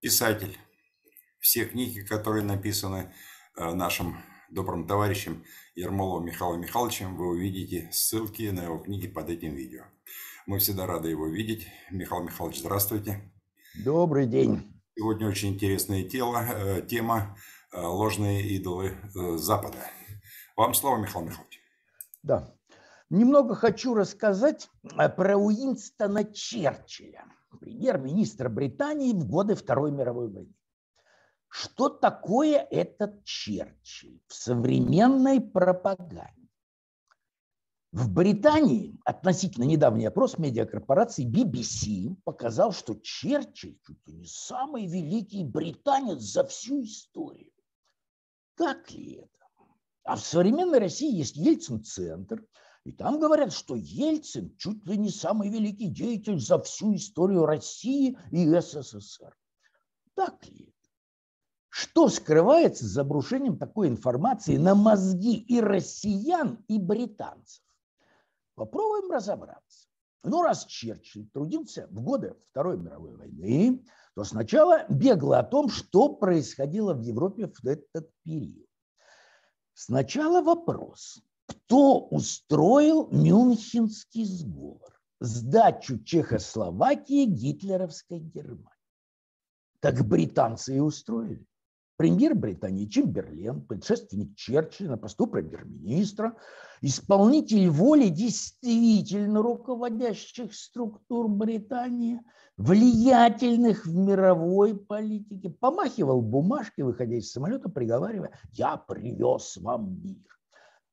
Писатель. Все книги, которые написаны э, нашим добрым товарищем Ермоловым Михаилом Михайловичем, вы увидите ссылки на его книги под этим видео. Мы всегда рады его видеть. Михаил Михайлович, здравствуйте. Добрый день. Сегодня очень интересная тело, э, тема э, «Ложные идолы Запада». Вам слово, Михаил Михайлович. Да. Немного хочу рассказать про Уинстона Черчилля – премьер-министр Британии в годы Второй мировой войны. Что такое этот Черчилль в современной пропаганде? В Британии относительно недавний опрос медиакорпорации BBC показал, что Черчилль чуть ли не самый великий британец за всю историю. Так ли это? А в современной России есть Ельцин-центр – и там говорят, что Ельцин чуть ли не самый великий деятель за всю историю России и СССР. Так ли? Что скрывается за обрушением такой информации на мозги и россиян, и британцев? Попробуем разобраться. Ну, раз Черчилль трудился в годы Второй мировой войны, то сначала бегло о том, что происходило в Европе в этот период. Сначала вопрос, кто устроил Мюнхенский сговор, сдачу Чехословакии гитлеровской Германии. Так британцы и устроили. Премьер Британии Чемберлен, предшественник Черчилля на посту премьер-министра, исполнитель воли действительно руководящих структур Британии, влиятельных в мировой политике, помахивал бумажкой, выходя из самолета, приговаривая «Я привез вам мир».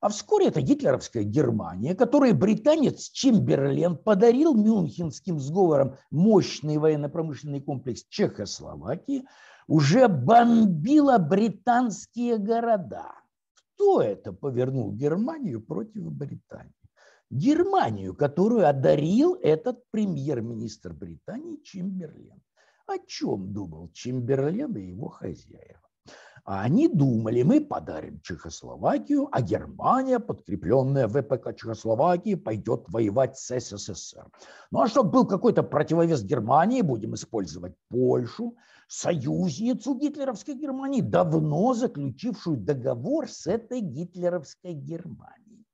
А вскоре это гитлеровская Германия, которой британец Чемберлен подарил Мюнхенским сговором мощный военно-промышленный комплекс Чехословакии, уже бомбила британские города. Кто это повернул Германию против Британии? Германию, которую одарил этот премьер-министр Британии Чемберлен. О чем думал Чемберлен и его хозяева? А они думали, мы подарим Чехословакию, а Германия, подкрепленная ВПК Чехословакии, пойдет воевать с СССР. Ну а чтобы был какой-то противовес Германии, будем использовать Польшу, союзницу гитлеровской Германии, давно заключившую договор с этой гитлеровской Германией.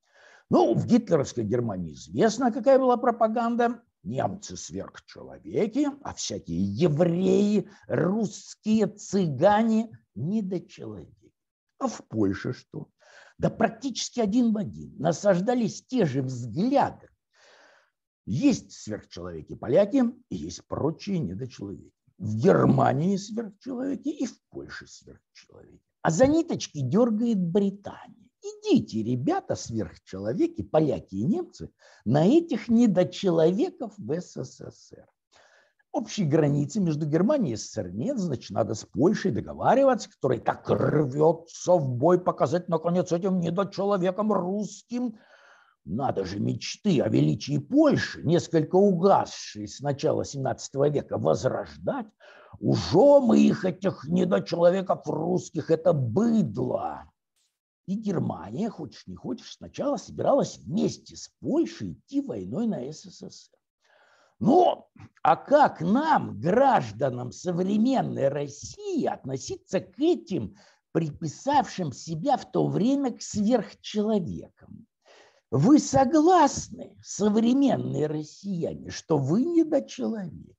Ну, в гитлеровской Германии известно, какая была пропаганда. Немцы сверхчеловеки, а всякие евреи, русские, цыгане недочеловеки. А в Польше что? Да практически один в один насаждались те же взгляды. Есть сверхчеловеки поляки и есть прочие недочеловеки. В Германии сверхчеловеки и в Польше сверхчеловеки. А за ниточки дергает Британия. Идите, ребята, сверхчеловеки, поляки и немцы, на этих недочеловеков в СССР. Общей границы между Германией и СССР нет, значит, надо с Польшей договариваться, который так рвется в бой показать, наконец, этим недочеловекам русским. Надо же мечты о величии Польши, несколько угасшие с начала 17 века, возрождать. Уже мы их, этих недочеловеков русских, это быдло. И Германия, хочешь не хочешь, сначала собиралась вместе с Польшей идти войной на СССР. Ну, а как нам, гражданам современной России, относиться к этим, приписавшим себя в то время к сверхчеловекам? Вы согласны, современные россияне, что вы недочеловеки?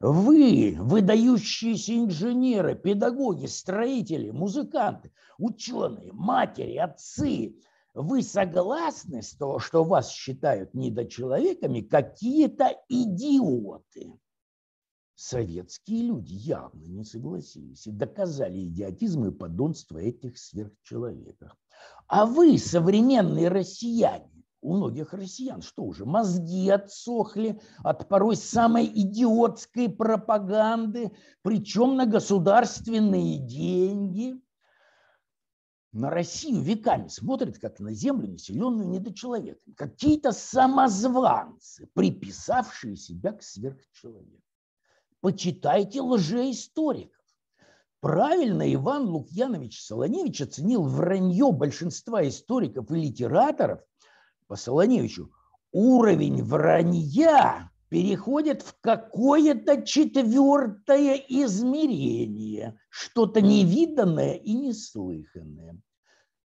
Вы, выдающиеся инженеры, педагоги, строители, музыканты, ученые, матери, отцы, вы согласны с того, что вас считают недочеловеками какие-то идиоты? Советские люди явно не согласились и доказали идиотизм и подонство этих сверхчеловеков. А вы, современные россияне, у многих россиян что уже, мозги отсохли от порой самой идиотской пропаганды, причем на государственные деньги – на Россию веками смотрят, как на землю, населенную недочеловеком. Какие-то самозванцы, приписавшие себя к сверхчеловеку. Почитайте лжеисториков. Правильно Иван Лукьянович Солоневич оценил вранье большинства историков и литераторов по Солоневичу. Уровень вранья переходят в какое-то четвертое измерение, что-то невиданное и неслыханное.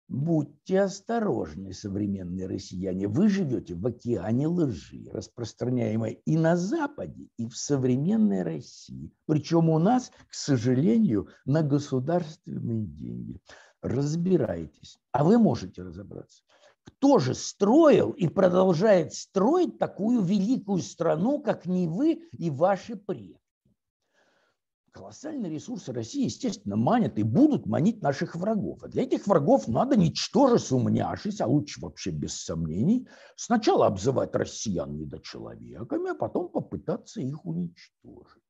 Будьте осторожны, современные россияне. Вы живете в океане лжи, распространяемой и на Западе, и в современной России. Причем у нас, к сожалению, на государственные деньги. Разбирайтесь. А вы можете разобраться. Кто же строил и продолжает строить такую великую страну, как не вы и ваши предки? колоссальные ресурсы России, естественно, манят и будут манить наших врагов. А для этих врагов надо, ничтоже сумняшись, а лучше вообще без сомнений, сначала обзывать россиян недочеловеками, а потом попытаться их уничтожить.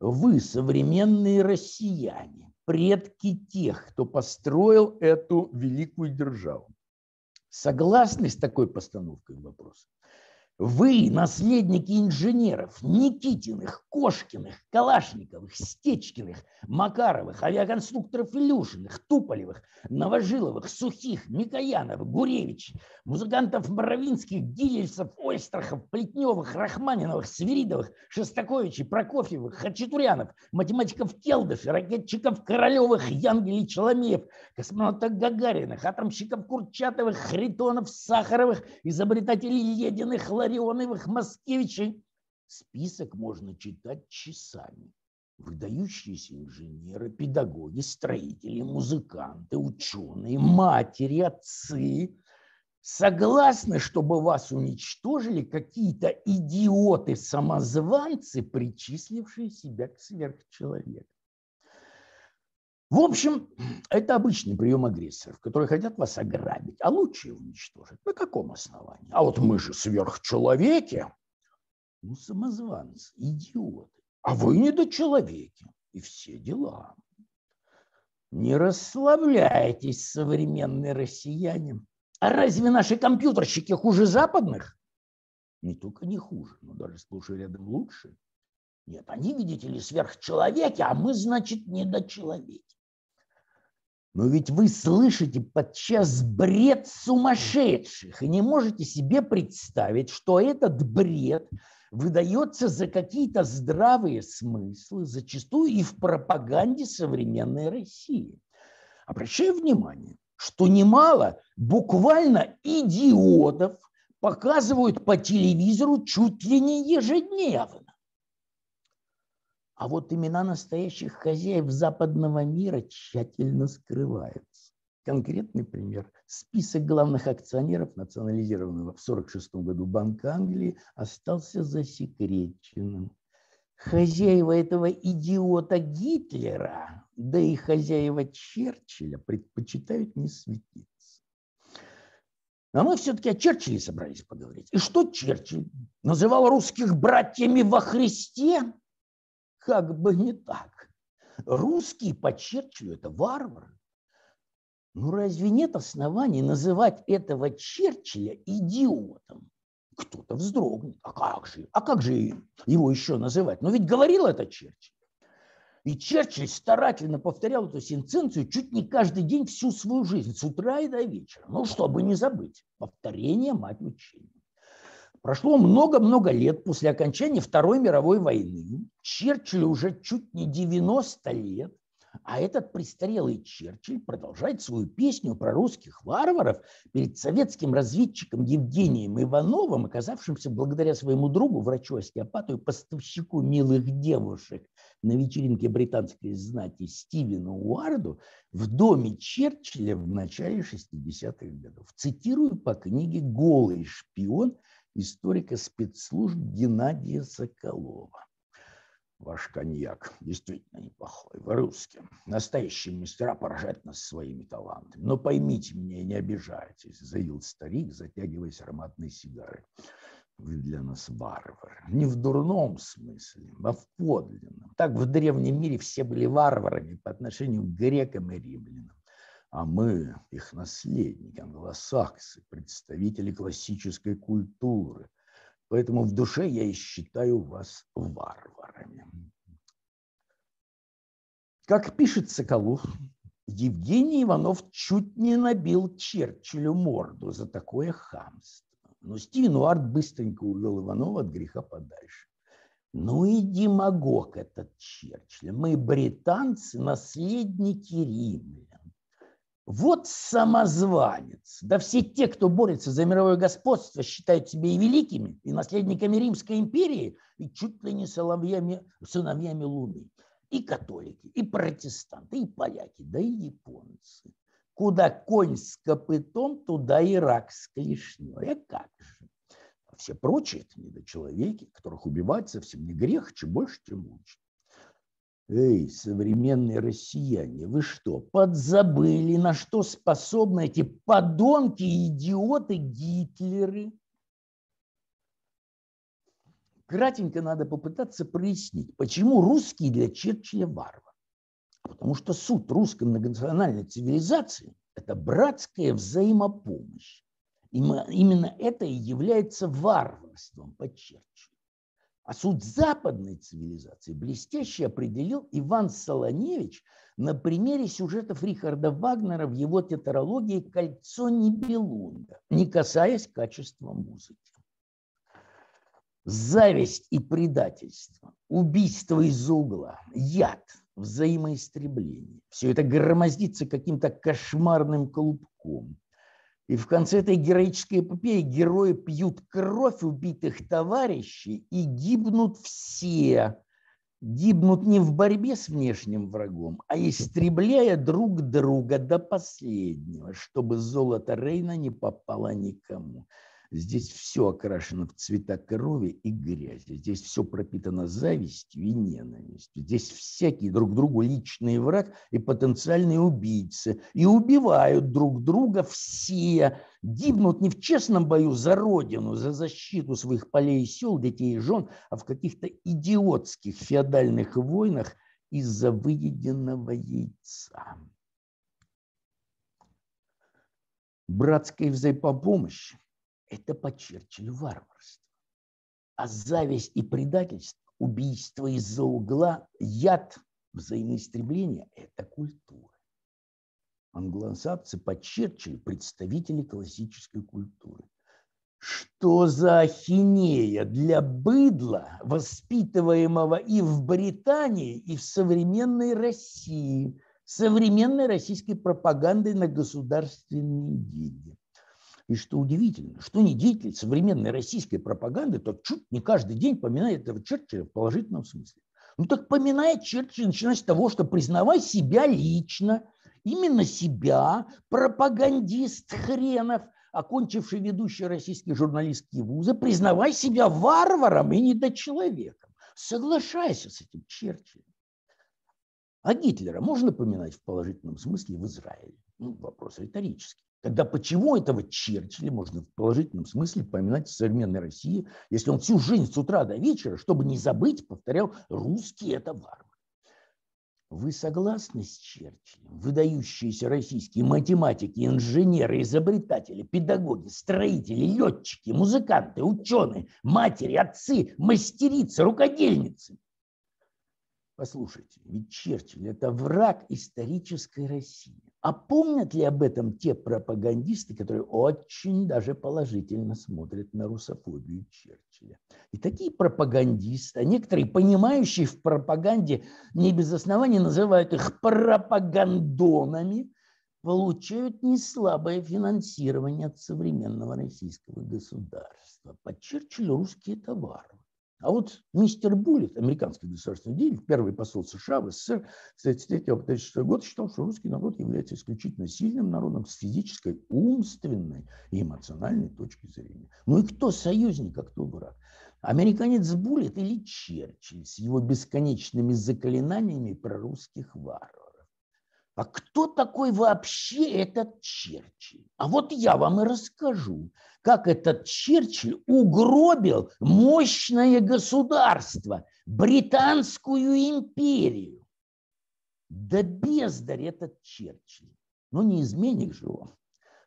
Вы, современные россияне, предки тех, кто построил эту великую державу, согласны с такой постановкой вопроса? Вы, наследники инженеров, Никитиных, Кошкиных, Калашниковых, Стечкиных, Макаровых, авиаконструкторов Илюшиных, Туполевых, Новожиловых, Сухих, Микояновых, Гуревич, музыкантов Моровинских, Гильельцев, Ойстрахов, Плетневых, Рахманиновых, Свиридовых, Шостаковичей, Прокофьевых, Хачатурянов, математиков Келдыш, ракетчиков Королевых, Янгелей Челомеев, космонавтов Гагариных, атомщиков Курчатовых, Хритонов, Сахаровых, изобретателей Лединых, Ларионовых, Маскевичей. Список можно читать часами. Выдающиеся инженеры, педагоги, строители, музыканты, ученые, матери, отцы согласны, чтобы вас уничтожили какие-то идиоты-самозванцы, причислившие себя к сверхчеловеку. В общем, это обычный прием агрессоров, которые хотят вас ограбить, а лучше уничтожить. На каком основании? А вот мы же сверхчеловеки. Ну, самозванцы, идиоты. А вы недочеловеки. И все дела. Не расслабляйтесь, современные россияне. А разве наши компьютерщики хуже западных? Не только не хуже, но даже сплошь и рядом лучше. Нет, они, видите ли, сверхчеловеки, а мы, значит, недочеловеки. Но ведь вы слышите подчас бред сумасшедших и не можете себе представить, что этот бред выдается за какие-то здравые смыслы, зачастую и в пропаганде современной России. Обращаю внимание, что немало буквально идиотов показывают по телевизору чуть ли не ежедневно. А вот имена настоящих хозяев западного мира тщательно скрываются. Конкретный пример. Список главных акционеров национализированного в 1946 году Банка Англии остался засекреченным. Хозяева этого идиота Гитлера, да и хозяева Черчилля предпочитают не светиться. А мы все-таки о Черчилле собрались поговорить. И что Черчилль? Называл русских братьями во Христе? Как бы не так. Русские по Черчиллю – это варвары. Ну разве нет оснований называть этого Черчилля идиотом? Кто-то вздрогнет. А как же? А как же его еще называть? Но ведь говорил это Черчилль. И Черчилль старательно повторял эту сентенцию чуть не каждый день всю свою жизнь, с утра и до вечера. Ну, чтобы не забыть. Повторение – мать учения. Прошло много-много лет после окончания Второй мировой войны. Черчиллю уже чуть не 90 лет, а этот престарелый Черчилль продолжает свою песню про русских варваров перед советским разведчиком Евгением Ивановым, оказавшимся благодаря своему другу, врачу-остеопату и поставщику милых девушек на вечеринке британской знати Стивену Уарду в доме Черчилля в начале 60-х годов. Цитирую по книге «Голый шпион» историка спецслужб Геннадия Соколова. Ваш коньяк действительно неплохой, вы русские. Настоящие мастера поражают нас своими талантами. Но поймите меня не обижайтесь, заявил старик, затягиваясь ароматной сигарой. Вы для нас варвары. Не в дурном смысле, а в подлинном. Так в древнем мире все были варварами по отношению к грекам и римлянам а мы, их наследники, англосаксы, представители классической культуры. Поэтому в душе я и считаю вас варварами. Как пишет Соколов, Евгений Иванов чуть не набил Черчиллю морду за такое хамство. Но Стивен Уарт быстренько увел Иванова от греха подальше. Ну и демагог этот Черчилль. Мы британцы, наследники римлян. Вот самозванец. Да все те, кто борется за мировое господство, считают себя и великими, и наследниками Римской империи, и чуть ли не соловьями, сыновьями Луны. И католики, и протестанты, и поляки, да и японцы. Куда конь с копытом, туда и рак с клешней. А как же? А все прочие – это недочеловеки, которых убивать совсем не грех, чем больше, тем лучше. Эй, современные россияне, вы что, подзабыли, на что способны эти подонки, идиоты, Гитлеры? Кратенько надо попытаться прояснить, почему русские для Черчилля варвар. Потому что суть русской многонациональной цивилизации – это братская взаимопомощь. И именно это и является варварством по Черчиллю. А суть западной цивилизации блестяще определил Иван Солоневич на примере сюжетов Рихарда Вагнера в его тетралогии «Кольцо Нибелунга», не касаясь качества музыки. Зависть и предательство, убийство из угла, яд, взаимоистребление. Все это громоздится каким-то кошмарным колубком – и в конце этой героической эпопеи герои пьют кровь убитых товарищей и гибнут все. Гибнут не в борьбе с внешним врагом, а истребляя друг друга до последнего, чтобы золото Рейна не попало никому. Здесь все окрашено в цвета крови и грязи. Здесь все пропитано завистью и ненавистью. Здесь всякий друг другу личный враг и потенциальные убийцы. И убивают друг друга все. Гибнут не в честном бою за родину, за защиту своих полей и сел, детей и жен, а в каких-то идиотских феодальных войнах из-за выеденного яйца. Братская взаимопомощь это по Черчиллю варварство. А зависть и предательство, убийство из-за угла, яд, взаимоистребление – это культура. Англосаксы по Черчиллю – представители классической культуры. Что за ахинея для быдла, воспитываемого и в Британии, и в современной России, современной российской пропагандой на государственные деньги. И что удивительно, что не деятель современной российской пропаганды, то чуть не каждый день поминает этого Черчилля в положительном смысле. Ну так поминает Черчилля, начиная с того, что признавай себя лично, именно себя, пропагандист хренов, окончивший ведущие российские журналистские вузы, признавай себя варваром и недочеловеком. Соглашайся с этим Черчиллем. А Гитлера можно поминать в положительном смысле в Израиле? Ну, вопрос риторический. Тогда почему этого Черчилля можно в положительном смысле поминать в современной России, если он всю жизнь с утра до вечера, чтобы не забыть, повторял, русский – это варвар. Вы согласны с Черчиллем? Выдающиеся российские математики, инженеры, изобретатели, педагоги, строители, летчики, музыканты, ученые, матери, отцы, мастерицы, рукодельницы. Послушайте, ведь Черчилль – это враг исторической России. А помнят ли об этом те пропагандисты, которые очень даже положительно смотрят на русофобию Черчилля? И такие пропагандисты, а некоторые, понимающие в пропаганде, не без оснований называют их пропагандонами, получают неслабое финансирование от современного российского государства. По Черчиллю русские товары. А вот мистер Буллет, американский государственный деятель, первый посол США в СССР, кстати, 1936 год, считал, что русский народ является исключительно сильным народом с физической, умственной и эмоциональной точки зрения. Ну и кто союзник, а кто враг? Американец Буллет или Черчилль с его бесконечными заклинаниями про русских варваров? А кто такой вообще этот Черчилль? А вот я вам и расскажу, как этот Черчилль угробил мощное государство, Британскую империю. Да бездарь этот Черчилль. Ну, не изменник же он.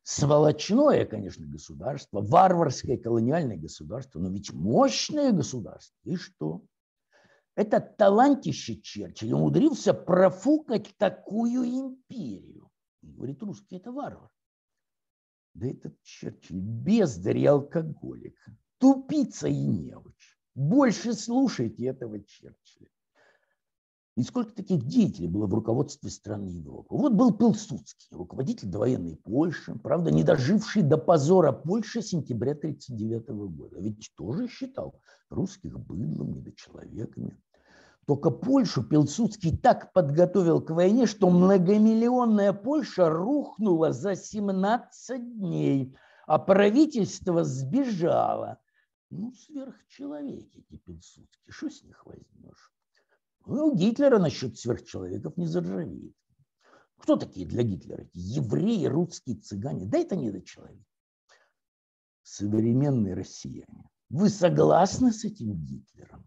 Сволочное, конечно, государство, варварское колониальное государство, но ведь мощное государство. И что? Этот талантище Черчилль умудрился профукать такую империю. Говорит, русский – это варвар. Да этот Черчилль бездарь и алкоголик, тупица и неуч. Больше слушайте этого Черчилля. И сколько таких деятелей было в руководстве страны Европы? Вот был Пилсудский, руководитель довоенной Польши, правда, не доживший до позора Польши сентября 1939 года. Ведь тоже считал русских быдлом, недочеловеками. Только Польшу Пилсудский так подготовил к войне, что многомиллионная Польша рухнула за 17 дней, а правительство сбежало. Ну, сверхчеловеки эти Пилсудские, что с них возьмешь? Ну, Гитлера насчет сверхчеловеков не заржавеет. Кто такие для Гитлера? Евреи, русские, цыгане. Да это не до человека. Современные россияне. Вы согласны с этим Гитлером?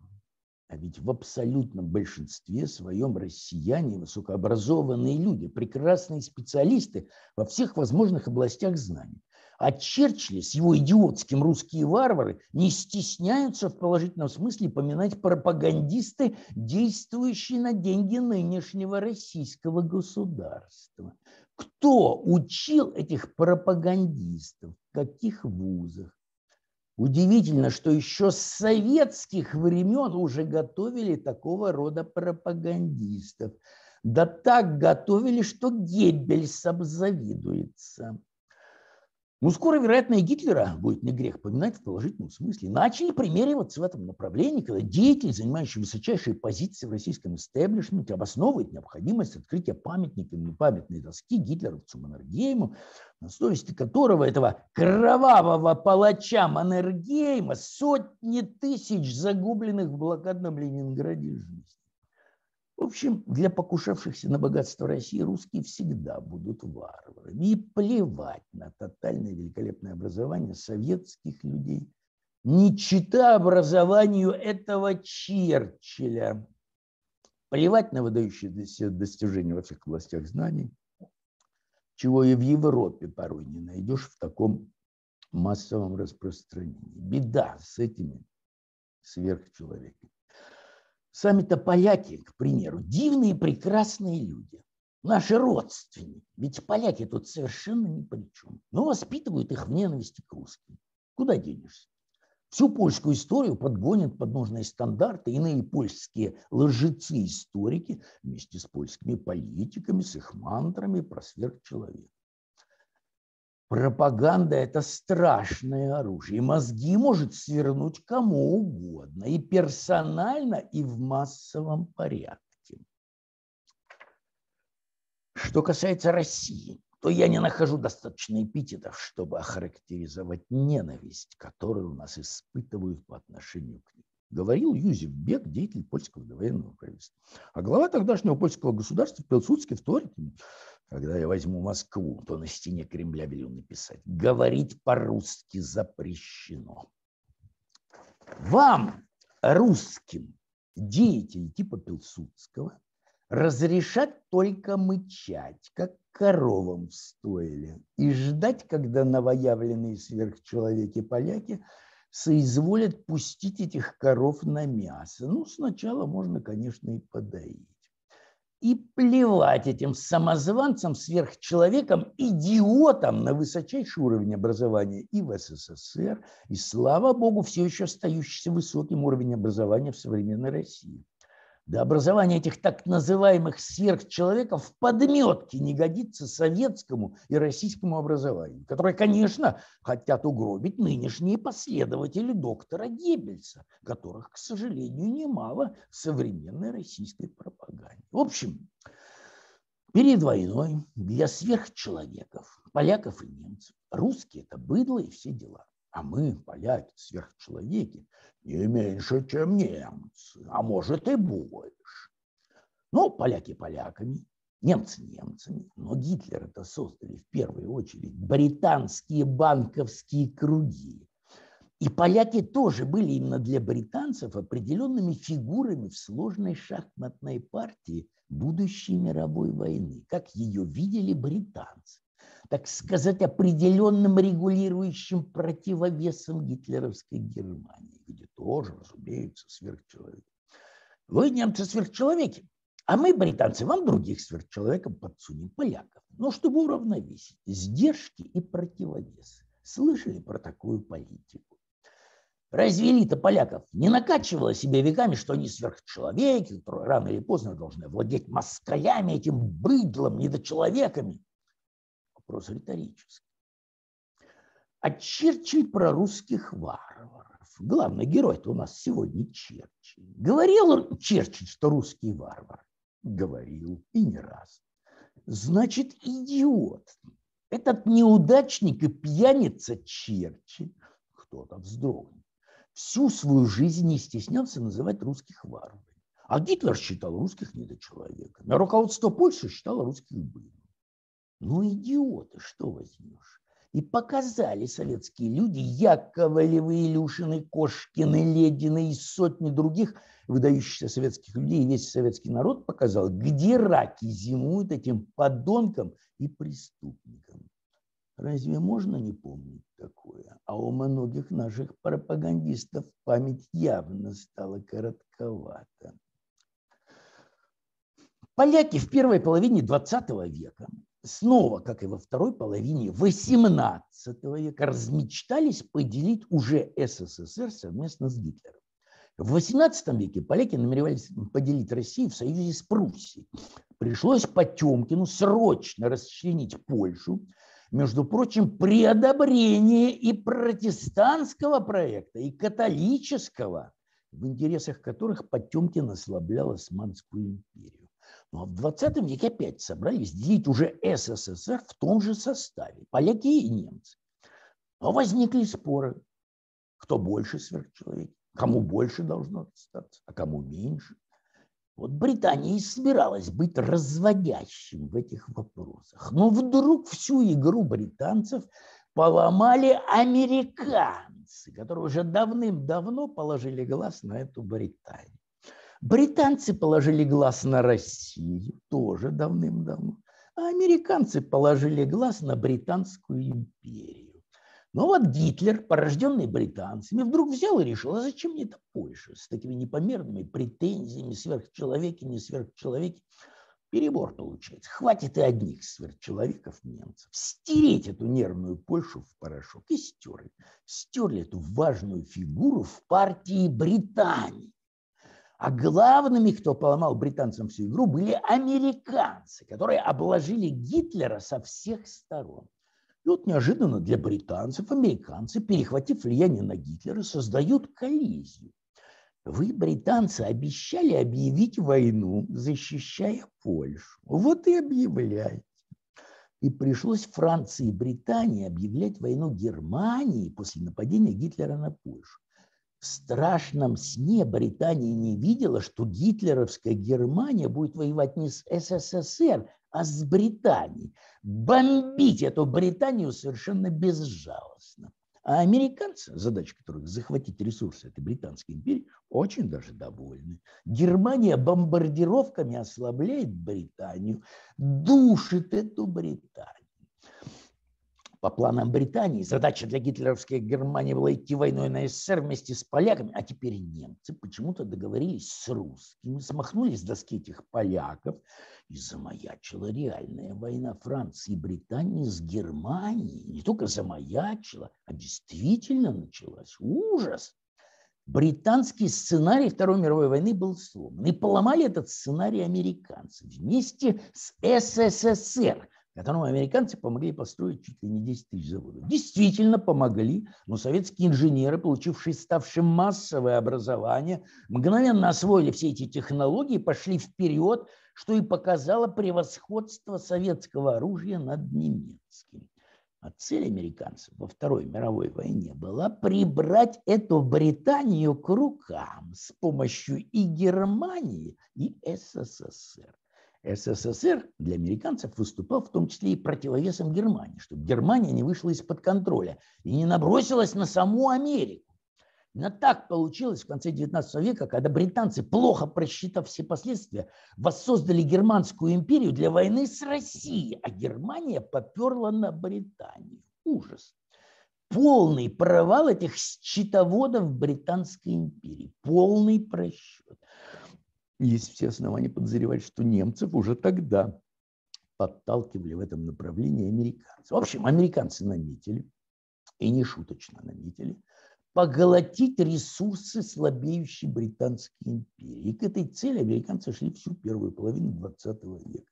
А ведь в абсолютном большинстве своем россияне высокообразованные люди, прекрасные специалисты во всех возможных областях знаний. А Черчилля с его идиотским «русские варвары» не стесняются в положительном смысле поминать пропагандисты, действующие на деньги нынешнего российского государства. Кто учил этих пропагандистов? В каких вузах? Удивительно, что еще с советских времен уже готовили такого рода пропагандистов. Да так готовили, что Геббельс обзавидуется. Ну, скоро, вероятно, и Гитлера будет не грех поминать в положительном смысле. Начали примериваться в этом направлении, когда деятель, занимающий высочайшие позиции в российском истеблишменте, обосновывает необходимость открытия памятника на памятной доски гитлеровцу Маннергейму, на совести которого этого кровавого палача Маннергейма сотни тысяч загубленных в блокадном Ленинграде жизней. В общем, для покушавшихся на богатство России русские всегда будут варварами. И плевать на тотальное великолепное образование советских людей. Не чита образованию этого Черчилля. Плевать на выдающиеся достижения во всех областях знаний, чего и в Европе порой не найдешь в таком массовом распространении. Беда с этими сверхчеловеками. Сами-то поляки, к примеру, дивные прекрасные люди. Наши родственники. Ведь поляки тут совершенно ни при чем. Но воспитывают их в ненависти к русским. Куда денешься? Всю польскую историю подгонят под нужные стандарты иные польские лжецы-историки вместе с польскими политиками, с их мантрами про сверхчеловека. Пропаганда – это страшное оружие. И мозги может свернуть кому угодно. И персонально, и в массовом порядке. Что касается России, то я не нахожу достаточно эпитетов, чтобы охарактеризовать ненависть, которую у нас испытывают по отношению к ним. Говорил Юзеф Бек, деятель польского довоенного правительства. А глава тогдашнего польского государства Пилсудский вторит ему когда я возьму Москву, то на стене Кремля велю написать. Говорить по-русски запрещено. Вам, русским, деятель типа Пилсудского, разрешать только мычать, как коровам в стойле, и ждать, когда новоявленные сверхчеловеки-поляки соизволят пустить этих коров на мясо. Ну, сначала можно, конечно, и подоить и плевать этим самозванцам, сверхчеловекам, идиотам на высочайший уровень образования и в СССР, и, слава богу, все еще остающийся высоким уровень образования в современной России. До образования этих так называемых сверхчеловеков в подметке не годится советскому и российскому образованию, которое, конечно, хотят угробить нынешние последователи доктора Геббельса, которых, к сожалению, немало в современной российской пропаганде. В общем, перед войной для сверхчеловеков, поляков и немцев, русские – это быдло и все дела. А мы, поляки, сверхчеловеки, не меньше, чем немцы, а может и больше. Ну, поляки поляками, немцы немцами, но Гитлер это создали в первую очередь британские банковские круги. И поляки тоже были именно для британцев определенными фигурами в сложной шахматной партии будущей мировой войны, как ее видели британцы так сказать, определенным регулирующим противовесом гитлеровской Германии, где тоже, разумеется, сверхчеловек. Вы, немцы, сверхчеловеки, А мы, британцы, вам других сверхчеловеков подсунем, поляков. Но чтобы уравновесить сдержки и противовес. Слышали про такую политику? Разве элита поляков не накачивала себе веками, что они сверхчеловеки, которые рано или поздно должны владеть москалями, этим быдлом, недочеловеками? Вопрос риторический. А Черчилль про русских варваров. Главный герой-то у нас сегодня Черчилль. Говорил Черчилль, что русский варвар? Говорил и не раз. Значит, идиот. Этот неудачник и пьяница Черчилль, кто-то вздрогнет, всю свою жизнь не стеснялся называть русских варварами. А Гитлер считал русских недочеловеками, а руководство Польши считало русских быдлом. Ну, идиоты, что возьмешь? И показали советские люди, Яковлевы, Илюшины, Кошкины, Ледины и сотни других выдающихся советских людей, и весь советский народ показал, где раки зимуют этим подонкам и преступникам. Разве можно не помнить такое? А у многих наших пропагандистов память явно стала коротковата. Поляки в первой половине 20 века снова, как и во второй половине 18 века, размечтались поделить уже СССР совместно с Гитлером. В XVIII веке поляки намеревались поделить Россию в союзе с Пруссией. Пришлось Потемкину срочно расчленить Польшу, между прочим, при одобрении и протестантского проекта, и католического, в интересах которых Потемкин ослаблял Османскую империю. А в 20 веке опять собрались делить уже СССР в том же составе, поляки и немцы. Но возникли споры, кто больше сверхчеловек, кому больше должно достаться, а кому меньше. Вот Британия и собиралась быть разводящим в этих вопросах. Но вдруг всю игру британцев поломали американцы, которые уже давным-давно положили глаз на эту Британию. Британцы положили глаз на Россию тоже давным-давно, а американцы положили глаз на Британскую империю. Но вот Гитлер, порожденный британцами, вдруг взял и решил, а зачем мне это Польша с такими непомерными претензиями, сверхчеловеки, не сверхчеловеки. Перебор получается. Хватит и одних сверхчеловеков немцев. Стереть эту нервную Польшу в порошок. И стерли. Стерли эту важную фигуру в партии Британии. А главными, кто поломал британцам всю игру, были американцы, которые обложили Гитлера со всех сторон. И вот неожиданно для британцев американцы, перехватив влияние на Гитлера, создают коллизию. Вы, британцы, обещали объявить войну, защищая Польшу. Вот и объявляйте. И пришлось Франции и Британии объявлять войну Германии после нападения Гитлера на Польшу. В страшном сне Британия не видела, что гитлеровская Германия будет воевать не с СССР, а с Британией. Бомбить эту Британию совершенно безжалостно. А американцы, задача которых захватить ресурсы этой Британской империи, очень даже довольны. Германия бомбардировками ослабляет Британию, душит эту Британию по планам Британии. Задача для гитлеровской Германии была идти войной на СССР вместе с поляками, а теперь немцы почему-то договорились с русскими, смахнули с доски этих поляков, и замаячила реальная война Франции и Британии с Германией. Не только замаячила, а действительно началась. Ужас! Британский сценарий Второй мировой войны был сломан. И поломали этот сценарий американцы вместе с СССР, которому американцы помогли построить чуть ли не 10 тысяч заводов. Действительно помогли, но советские инженеры, получившие ставшее массовое образование, мгновенно освоили все эти технологии, пошли вперед, что и показало превосходство советского оружия над немецким. А цель американцев во Второй мировой войне была прибрать эту Британию к рукам с помощью и Германии, и СССР. СССР для американцев выступал в том числе и противовесом Германии, чтобы Германия не вышла из-под контроля и не набросилась на саму Америку. Но так получилось в конце XIX века, когда британцы, плохо просчитав все последствия, воссоздали Германскую империю для войны с Россией, а Германия поперла на Британию. Ужас. Полный провал этих счетоводов Британской империи. Полный просчет. Есть все основания подозревать, что немцев уже тогда подталкивали в этом направлении американцы. В общем, американцы наметили, и не шуточно наметили, поглотить ресурсы слабеющей Британской империи. И к этой цели американцы шли всю первую половину 20 века.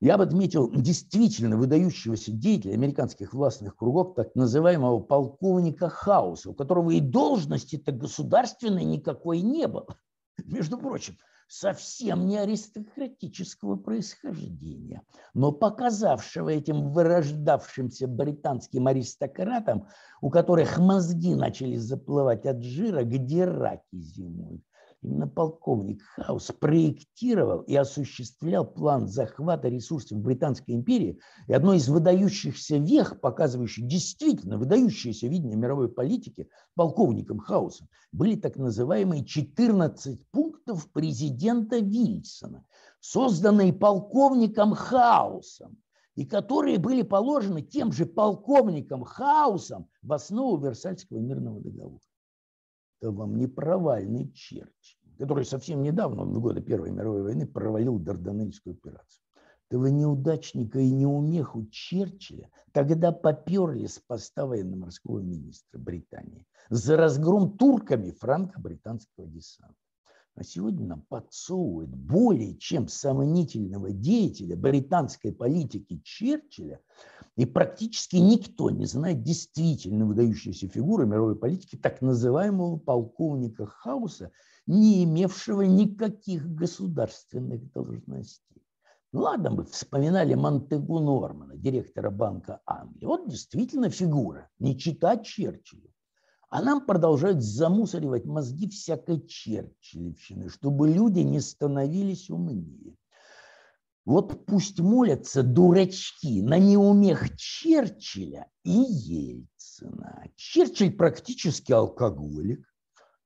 Я бы отметил действительно выдающегося деятеля американских властных кругов, так называемого полковника Хауса, у которого и должности-то государственной никакой не было. Между прочим, совсем не аристократического происхождения, но показавшего этим вырождавшимся британским аристократам, у которых мозги начали заплывать от жира, где раки зимуют, Именно полковник Хаус проектировал и осуществлял план захвата ресурсов Британской империи. И одно из выдающихся вех, показывающих действительно выдающееся видение мировой политики полковником Хаусом, были так называемые 14 пунктов президента Вильсона, созданные полковником Хаусом и которые были положены тем же полковником Хаусом в основу Версальского мирного договора это вам не провальный Черчилль, который совсем недавно, в годы Первой мировой войны, провалил Дарданельскую операцию. Этого неудачника и неумеху Черчилля тогда поперли с поста военно-морского министра Британии за разгром турками франко-британского десанта. А сегодня нам подсовывают более чем сомнительного деятеля британской политики Черчилля, и практически никто не знает действительно выдающейся фигуры мировой политики так называемого полковника Хауса, не имевшего никаких государственных должностей. Ну ладно, мы вспоминали Монтегу Нормана, директора Банка Англии. Вот действительно фигура, не читать Черчиллю. А нам продолжают замусоривать мозги всякой черчиллевщины, чтобы люди не становились умнее. Вот пусть молятся дурачки на неумех Черчилля и Ельцина. Черчилль практически алкоголик,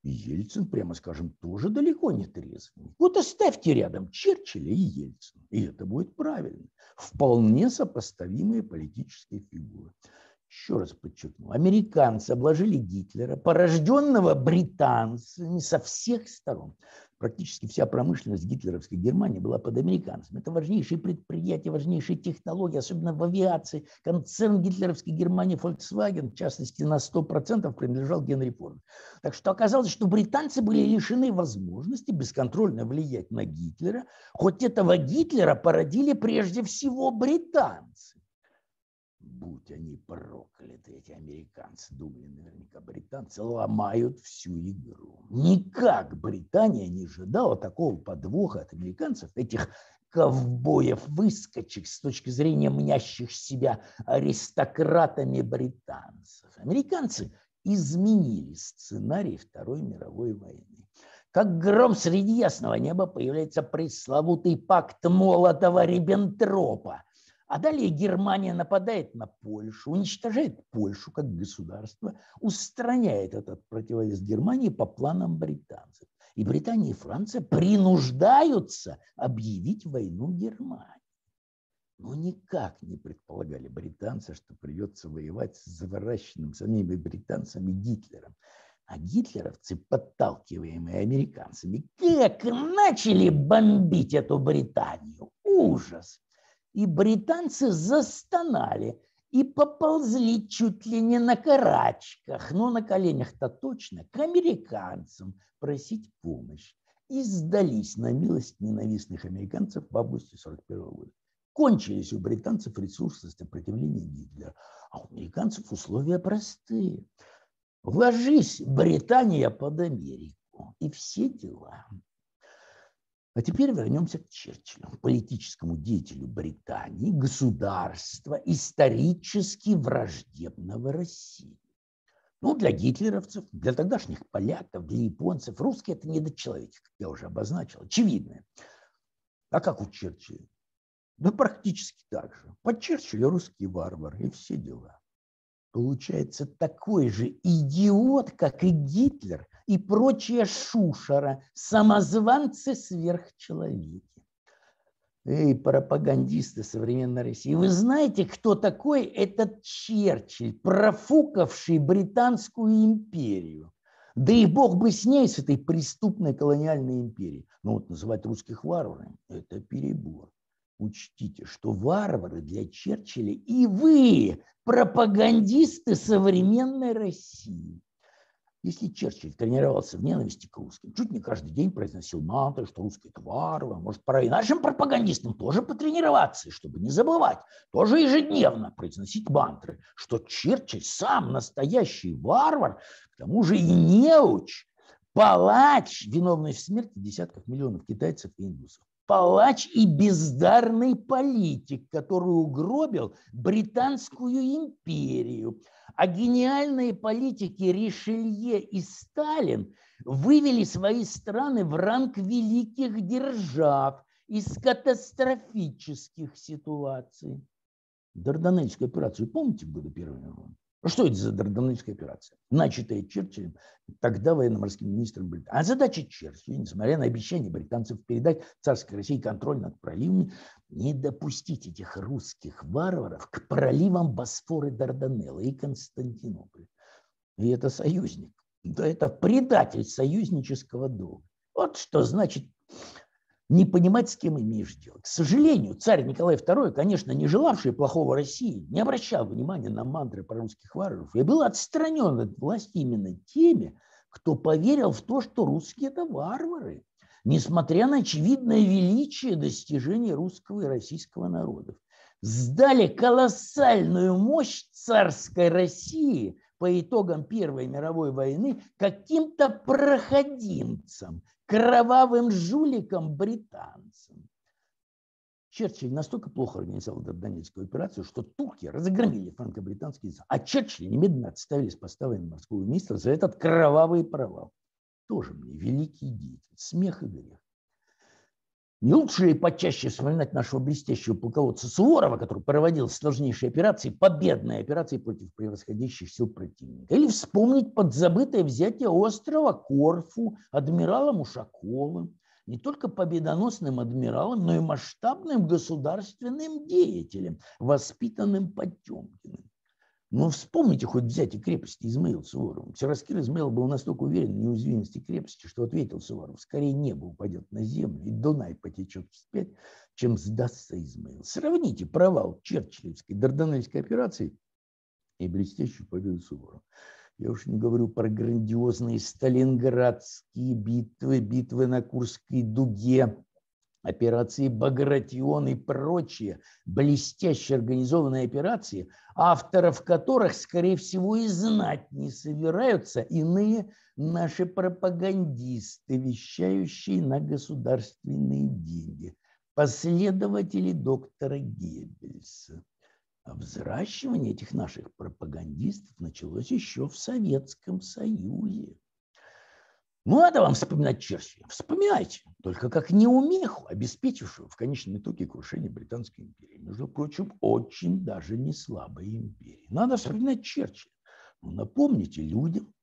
Ельцин, прямо скажем, тоже далеко не трезвый. Вот оставьте рядом Черчилля и Ельцина, и это будет правильно. Вполне сопоставимые политические фигуры еще раз подчеркну, американцы обложили Гитлера, порожденного британцами со всех сторон. Практически вся промышленность гитлеровской Германии была под американцами. Это важнейшие предприятия, важнейшие технологии, особенно в авиации. Концерн гитлеровской Германии Volkswagen, в частности, на 100% принадлежал Генри Форду. Так что оказалось, что британцы были лишены возможности бесконтрольно влиять на Гитлера, хоть этого Гитлера породили прежде всего британцы будь они прокляты, эти американцы, думали наверняка британцы, ломают всю игру. Никак Британия не ожидала такого подвоха от американцев, этих ковбоев-выскочек с точки зрения мнящих себя аристократами британцев. Американцы изменили сценарий Второй мировой войны. Как гром среди ясного неба появляется пресловутый пакт Молотова-Риббентропа – а далее Германия нападает на Польшу, уничтожает Польшу как государство, устраняет этот противовес Германии по планам британцев. И Британия и Франция принуждаются объявить войну Германии. Но никак не предполагали британцы, что придется воевать с заворащенным самими британцами Гитлером. А гитлеровцы, подталкиваемые американцами, как начали бомбить эту Британию. Ужас! И британцы застонали и поползли чуть ли не на карачках, но на коленях-то точно, к американцам просить помощь. И сдались на милость ненавистных американцев в августе 1941 года. Кончились у британцев ресурсы сопротивления Гитлера, а у американцев условия простые. Вложись, Британия под Америку, и все дела. А теперь вернемся к Черчиллю, политическому деятелю Британии, государства, исторически враждебного России. Ну, для гитлеровцев, для тогдашних поляков, для японцев, русские – это недочеловеки, как я уже обозначил, очевидно. А как у Черчилля? Да практически так же. По Черчиллю русский варвар и все дела получается такой же идиот, как и Гитлер и прочая шушера, самозванцы сверхчеловеки. Эй, пропагандисты современной России, вы знаете, кто такой этот Черчилль, профукавший Британскую империю? Да и бог бы с ней, с этой преступной колониальной империей. Но вот называть русских варварами – это перебор. Учтите, что варвары для Черчилля и вы, пропагандисты современной России. Если Черчилль тренировался в ненависти к русским, чуть не каждый день произносил мантры, что русские это варвары, может, пора и нашим пропагандистам тоже потренироваться, чтобы не забывать, тоже ежедневно произносить мантры, что Черчилль сам настоящий варвар, к тому же и неуч, палач, виновный в смерти десятков миллионов китайцев и индусов палач и бездарный политик, который угробил Британскую империю. А гениальные политики Ришелье и Сталин вывели свои страны в ранг великих держав из катастрофических ситуаций. Дарданельскую операцию помните в годы Первой мировой? Ну, что это за Дарданельская операция? Начатая Черчиллем, тогда военно-морским министром Британии. А задача Черчилля, несмотря на обещание британцев передать царской России контроль над проливами, не допустить этих русских варваров к проливам Босфора, Дарданелла и Константинополя. И это союзник. Да это предатель союзнического долга. Вот что значит не понимать, с кем имеешь дело. К сожалению, царь Николай II, конечно, не желавший плохого России, не обращал внимания на мантры про русских варваров и был отстранен от власти именно теми, кто поверил в то, что русские – это варвары, несмотря на очевидное величие достижений русского и российского народов. Сдали колоссальную мощь царской России по итогам Первой мировой войны каким-то проходимцам – кровавым жуликам британцам. Черчилль настолько плохо организовал Дарданельскую операцию, что турки разгромили франко-британский язык, а Черчилля немедленно отставили с поста военно-морского министра за этот кровавый провал. Тоже мне великий деятель, смех и грех. Не лучше ли почаще вспоминать нашего блестящего полководца Суворова, который проводил сложнейшие операции, победные операции против превосходящих сил противника? Или вспомнить подзабытое взятие острова Корфу адмиралом Ушаковым, не только победоносным адмиралом, но и масштабным государственным деятелем, воспитанным Потемкиным. Но вспомните хоть взять и крепости Измаил Суворов. Сираскир Измаил был настолько уверен в неуязвимости крепости, что ответил Суворов, скорее небо упадет на землю и Дунай потечет вспять, чем сдастся Измаил. Сравните провал Черчиллевской Дарданельской операции и блестящую победу Суворова. Я уж не говорю про грандиозные сталинградские битвы, битвы на Курской дуге, операции «Багратион» и прочие блестяще организованные операции, авторов которых, скорее всего, и знать не собираются иные наши пропагандисты, вещающие на государственные деньги, последователи доктора Геббельса. А взращивание этих наших пропагандистов началось еще в Советском Союзе. Ну, надо вам вспоминать Черчилля. Вспоминайте, только как неумеху, обеспечившую в конечном итоге крушение Британской империи. Между прочим, очень даже не слабой империи. Надо вспоминать Черчилля. Ну, напомните людям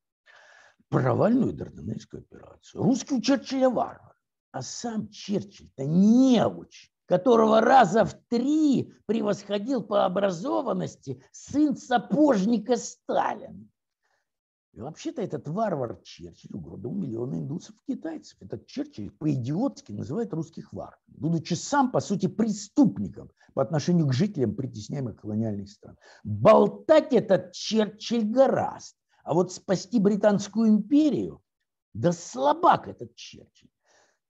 провальную Дарданельскую операцию. Русский у Черчилля варвар, а сам Черчилль-то неуч, которого раза в три превосходил по образованности сын сапожника Сталина. И вообще-то этот варвар Черчилль угробил миллионы индусов-китайцев. Этот Черчилль по-идиотски называет русских варварами, будучи сам, по сути, преступником по отношению к жителям притесняемых колониальных стран. Болтать этот Черчилль гораст. А вот спасти Британскую империю, да слабак этот Черчилль.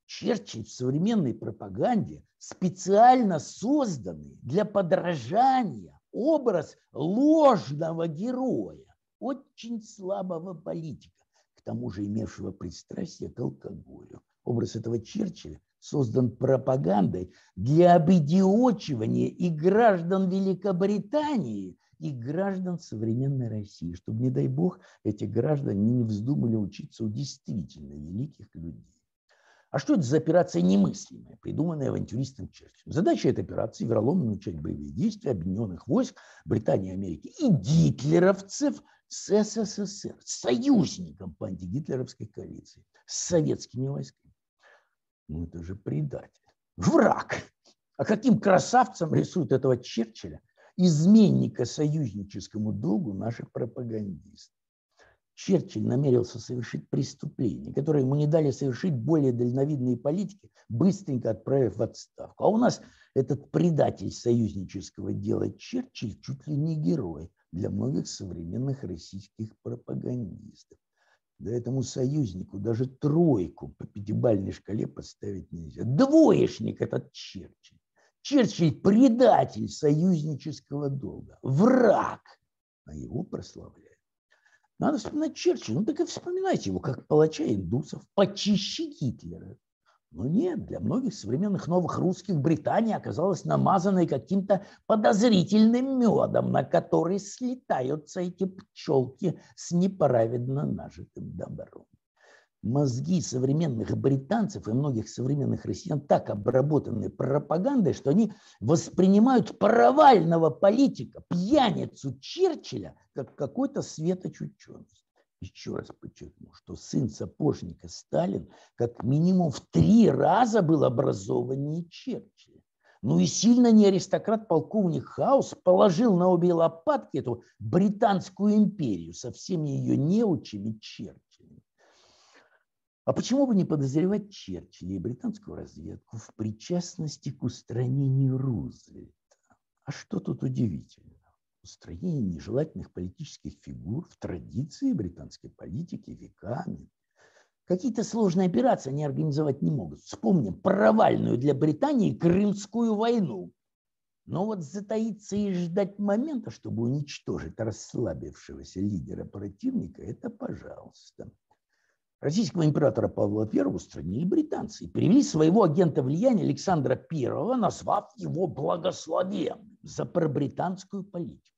Черчилль в современной пропаганде специально созданный для подражания образ ложного героя очень слабого политика, к тому же имевшего пристрастие к алкоголю. Образ этого Черчилля создан пропагандой для обидиочивания и граждан Великобритании, и граждан современной России, чтобы, не дай бог, эти граждане не вздумали учиться у действительно великих людей. А что это за операция немыслимая, придуманная авантюристом Черчиллем? Задача этой операции – вероломно начать боевые действия объединенных войск Британии, Америки и гитлеровцев с СССР, с союзником по антигитлеровской коалиции, с советскими войсками. Ну это же предатель, враг. А каким красавцем рисуют этого Черчилля, изменника союзническому долгу наших пропагандистов? Черчилль намерился совершить преступление, которое ему не дали совершить более дальновидные политики, быстренько отправив в отставку. А у нас этот предатель союзнического дела Черчилль чуть ли не герой для многих современных российских пропагандистов. Да этому союзнику даже тройку по пятибалльной шкале поставить нельзя. Двоечник этот Черчилль. Черчилль – предатель союзнического долга, враг, а его прославляют. Надо вспоминать Черчилля. Ну так и вспоминайте его как палача индусов, почище Гитлера. Но нет, для многих современных новых русских Британия оказалась намазанной каким-то подозрительным медом, на который слетаются эти пчелки с неправедно нажитым добром мозги современных британцев и многих современных россиян так обработаны пропагандой, что они воспринимают провального политика, пьяницу Черчилля, как какой-то светоч ученость. Еще раз подчеркну, что сын сапожника Сталин как минимум в три раза был образованнее Черчилля. Ну и сильно не аристократ полковник Хаус положил на обе лопатки эту британскую империю со всеми ее неучами Черчилля. А почему бы не подозревать Черчилля и британскую разведку в причастности к устранению Рузвельта? А что тут удивительно? Устранение нежелательных политических фигур в традиции британской политики веками. Какие-то сложные операции они организовать не могут. Вспомним провальную для Британии Крымскую войну. Но вот затаиться и ждать момента, чтобы уничтожить расслабившегося лидера противника, это пожалуйста. Российского императора Павла I устранили британцы и привели своего агента влияния Александра I, назвав его благословенным за пробританскую политику.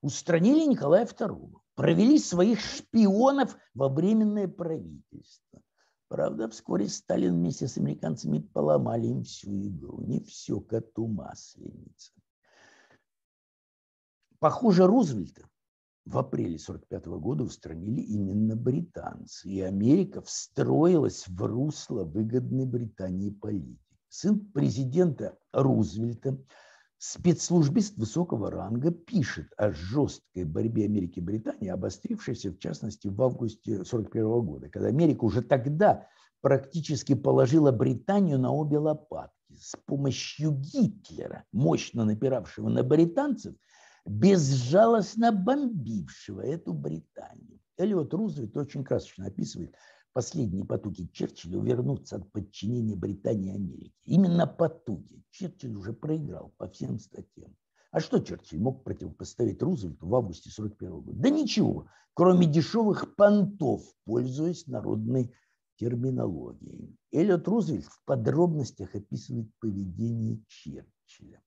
Устранили Николая II, провели своих шпионов во временное правительство. Правда, вскоре Сталин вместе с американцами поломали им всю игру. Не все коту масленица. Похоже, Рузвельта в апреле 1945 года устранили именно британцы, и Америка встроилась в русло выгодной Британии политики. Сын президента Рузвельта, спецслужбист высокого ранга, пишет о жесткой борьбе Америки и Британии, обострившейся в частности в августе 1941 года, когда Америка уже тогда практически положила Британию на обе лопатки. С помощью Гитлера, мощно напиравшего на британцев – безжалостно бомбившего эту Британию. Эллиот Рузвельт очень красочно описывает последние потуги Черчилля увернуться от подчинения Британии и Америки. Именно потуги. Черчилль уже проиграл по всем статьям. А что Черчилль мог противопоставить Рузвельту в августе 1941 года? Да ничего, кроме дешевых понтов, пользуясь народной терминологией. Эллиот Рузвельт в подробностях описывает поведение Черчилля.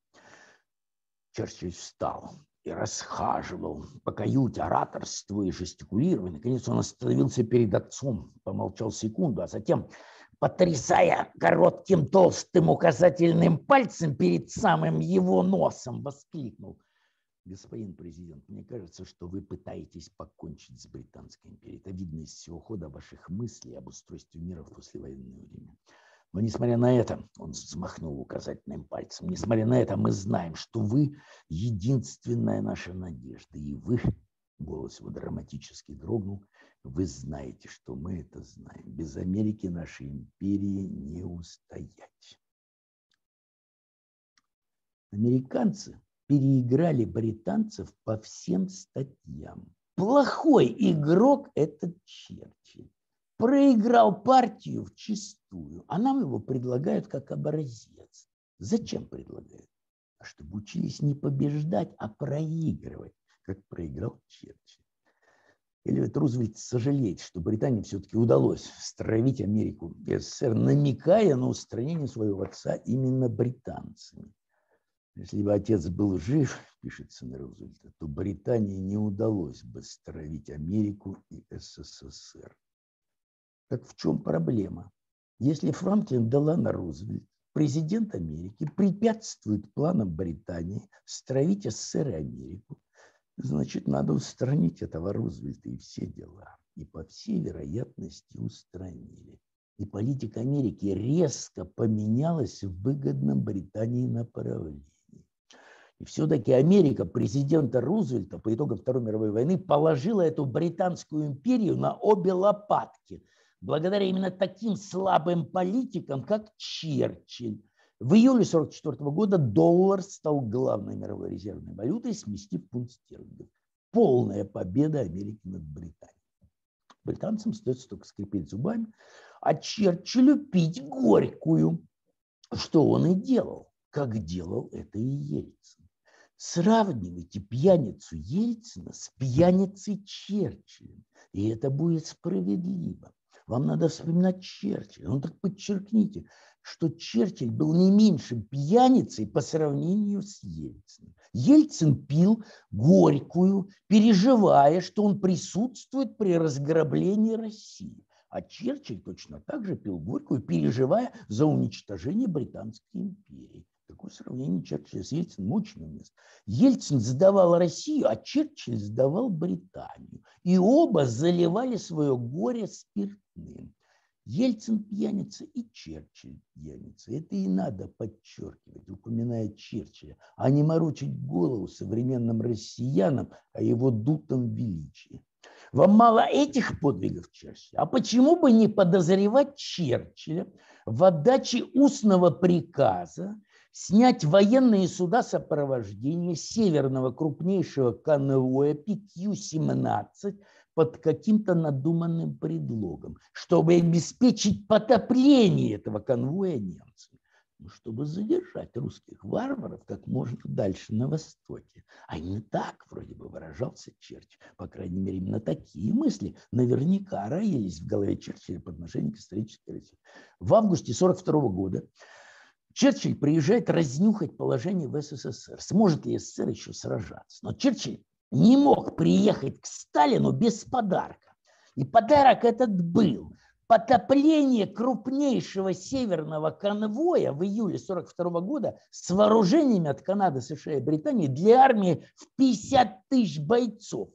Черчилль встал и расхаживал по каюте, ораторствуя и жестикулируя. Наконец он остановился перед отцом, помолчал секунду, а затем, потрясая коротким толстым указательным пальцем перед самым его носом, воскликнул. Господин президент, мне кажется, что вы пытаетесь покончить с Британской империей. Это видно из всего хода ваших мыслей об устройстве мира в послевоенное время. Но несмотря на это, он взмахнул указательным пальцем, несмотря на это, мы знаем, что вы единственная наша надежда. И вы, голос его драматически дрогнул, вы знаете, что мы это знаем. Без Америки нашей империи не устоять. Американцы переиграли британцев по всем статьям. Плохой игрок – это Черчилль проиграл партию в чистую, а нам его предлагают как образец. Зачем предлагают? А чтобы учились не побеждать, а проигрывать, как проиграл Черчилль. Эллиот Рузвельт сожалеет, что Британии все-таки удалось стравить Америку и СССР, намекая на устранение своего отца именно британцами. Если бы отец был жив, пишет сын Рузвельта, то Британии не удалось бы стравить Америку и СССР. Так в чем проблема? Если Франклин Делано Рузвельт, президент Америки, препятствует планам Британии стравить СССР и Америку, значит, надо устранить этого Рузвельта и все дела. И по всей вероятности устранили. И политика Америки резко поменялась в выгодном Британии направлении. И все-таки Америка президента Рузвельта по итогам Второй мировой войны положила эту британскую империю на обе лопатки, благодаря именно таким слабым политикам, как Черчилль. В июле 1944 года доллар стал главной мировой резервной валютой, сместив фунт стерлингов. Полная победа Америки над Британией. Британцам остается только скрипеть зубами, а Черчиллю пить горькую, что он и делал, как делал это и Ельцин. Сравнивайте пьяницу Ельцина с пьяницей Черчилля, и это будет справедливо. Вам надо вспоминать Черчилля. Ну так подчеркните, что Черчилль был не меньшим пьяницей по сравнению с Ельциным. Ельцин пил горькую, переживая, что он присутствует при разграблении России. А Черчилль точно так же пил горькую, переживая за уничтожение Британской империи. Такое сравнение Черчилля с Ельцином очень уместно. Ельцин сдавал Россию, а Черчилль сдавал Британию. И оба заливали свое горе спиртным. Ельцин пьяница и Черчилль пьяница. Это и надо подчеркивать, упоминая Черчилля, а не морочить голову современным россиянам о его дутом величии. Вам мало этих подвигов Черчилля? А почему бы не подозревать Черчилля в отдаче устного приказа снять военные суда сопровождения северного крупнейшего конвоя PQ-17 под каким-то надуманным предлогом, чтобы обеспечить потопление этого конвоя немцами, ну, чтобы задержать русских варваров как можно дальше на востоке. А не так вроде бы выражался Черчилль. По крайней мере, именно такие мысли наверняка роились в голове Черчилля по отношению к исторической России. В августе 1942 года Черчилль приезжает разнюхать положение в СССР. Сможет ли СССР еще сражаться? Но Черчилль не мог приехать к Сталину без подарка. И подарок этот был потопление крупнейшего северного конвоя в июле 1942 года с вооружениями от Канады, США и Британии для армии в 50 тысяч бойцов.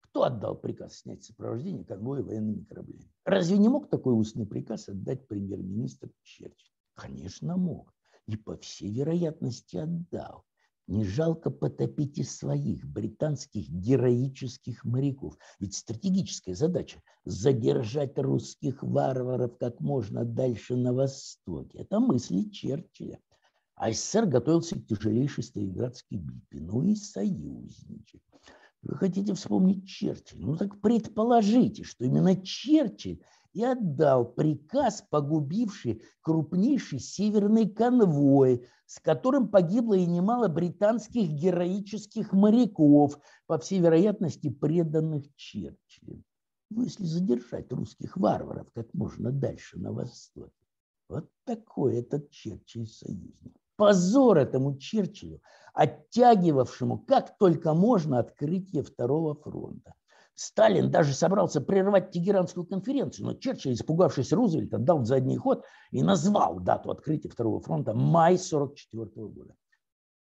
Кто отдал приказ снять сопровождение конвоя военными кораблями? Разве не мог такой устный приказ отдать премьер-министр Черчилль? Конечно, мог. И по всей вероятности отдал. Не жалко потопить и своих британских героических моряков. Ведь стратегическая задача – задержать русских варваров как можно дальше на востоке. Это мысли Черчилля. А СССР готовился к тяжелейшей Сталинградской битве. Ну и союзничать. Вы хотите вспомнить Черчилля? Ну так предположите, что именно Черчилль и отдал приказ, погубивший крупнейший северный конвой, с которым погибло и немало британских героических моряков, по всей вероятности преданных Черчиллем. Ну, если задержать русских варваров как можно дальше на востоке. Вот такой этот Черчилль союзник. Позор этому Черчиллю, оттягивавшему как только можно открытие Второго фронта. Сталин даже собрался прервать Тегеранскую конференцию, но Черчилль, испугавшись Рузвельта, дал задний ход и назвал дату открытия Второго фронта май 1944 года.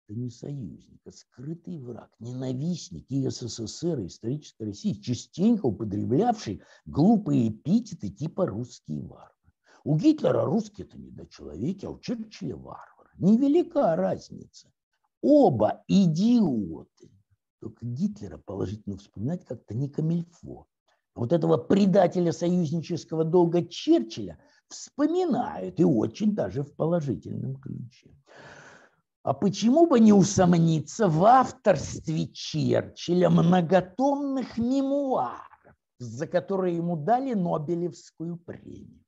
Это не союзник, а скрытый враг, ненавистник и СССР, и исторической России, частенько употреблявший глупые эпитеты типа «русские варвары». У Гитлера русские – это недочеловеки, а у Черчилля – варвары. Невелика разница. Оба идиоты. Только Гитлера положительно вспоминать как-то не камильфо. Вот этого предателя союзнического долга Черчилля вспоминают и очень даже в положительном ключе. А почему бы не усомниться в авторстве Черчилля многотомных мемуаров, за которые ему дали Нобелевскую премию?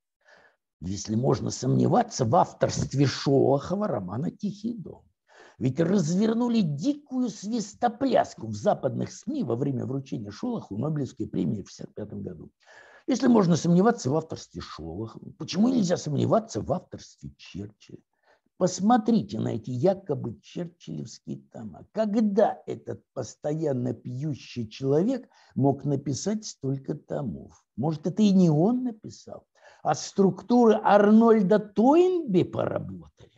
Если можно сомневаться в авторстве Шолохова романа «Тихий дом». Ведь развернули дикую свистопляску в западных СМИ во время вручения Шолоху Нобелевской премии в 1955 году. Если можно сомневаться в авторстве Шолохова, почему нельзя сомневаться в авторстве Черчилля? Посмотрите на эти якобы черчиллевские тома. Когда этот постоянно пьющий человек мог написать столько томов? Может, это и не он написал, а структуры Арнольда Тойнби поработали?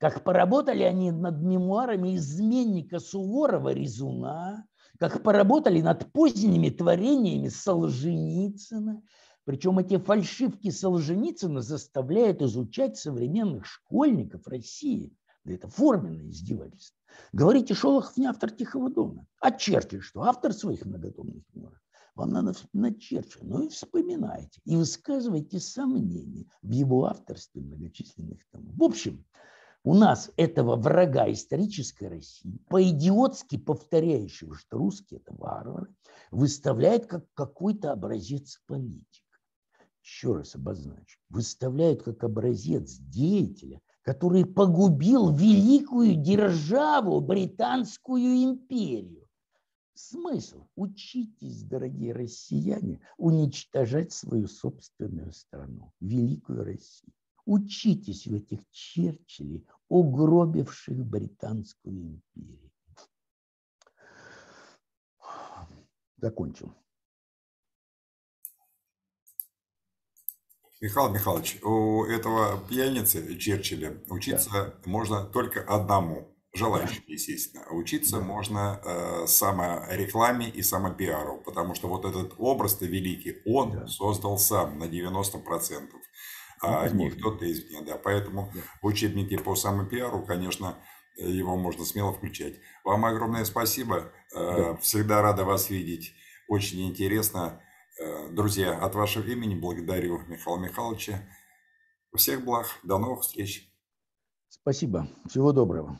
Как поработали они над мемуарами изменника Суворова Резуна, как поработали над поздними творениями Солженицына. Причем эти фальшивки Солженицына заставляют изучать современных школьников России. Да это форменное издевательство. Говорите, Шолохов не автор Тихого дома. А Черчилль что? Автор своих многотомных мемуаров. Вам надо вспоминать Черчилля. Ну и вспоминайте. И высказывайте сомнения в его авторстве многочисленных томов. В общем, у нас этого врага исторической России, по-идиотски повторяющего, что русские – это варвары, выставляют как какой-то образец политика. Еще раз обозначу. Выставляют как образец деятеля, который погубил великую державу, Британскую империю. Смысл? Учитесь, дорогие россияне, уничтожать свою собственную страну, великую Россию. Учитесь у этих Черчиллей, угробивших Британскую империю. Закончил. Михаил Михайлович, у этого пьяницы Черчилля учиться да. можно только одному, желающим, да. естественно. Учиться да. можно э, саморекламе и самопиару, потому что вот этот образ-то великий он да. создал сам на 90% а не кто-то извне. Да. Поэтому да. в учебнике по самопиару, конечно, его можно смело включать. Вам огромное спасибо. Э, да. Всегда рада вас видеть. Очень интересно. Э, друзья, от вашего имени благодарю Михаила Михайловича. Всех благ. До новых встреч. Спасибо. Всего доброго.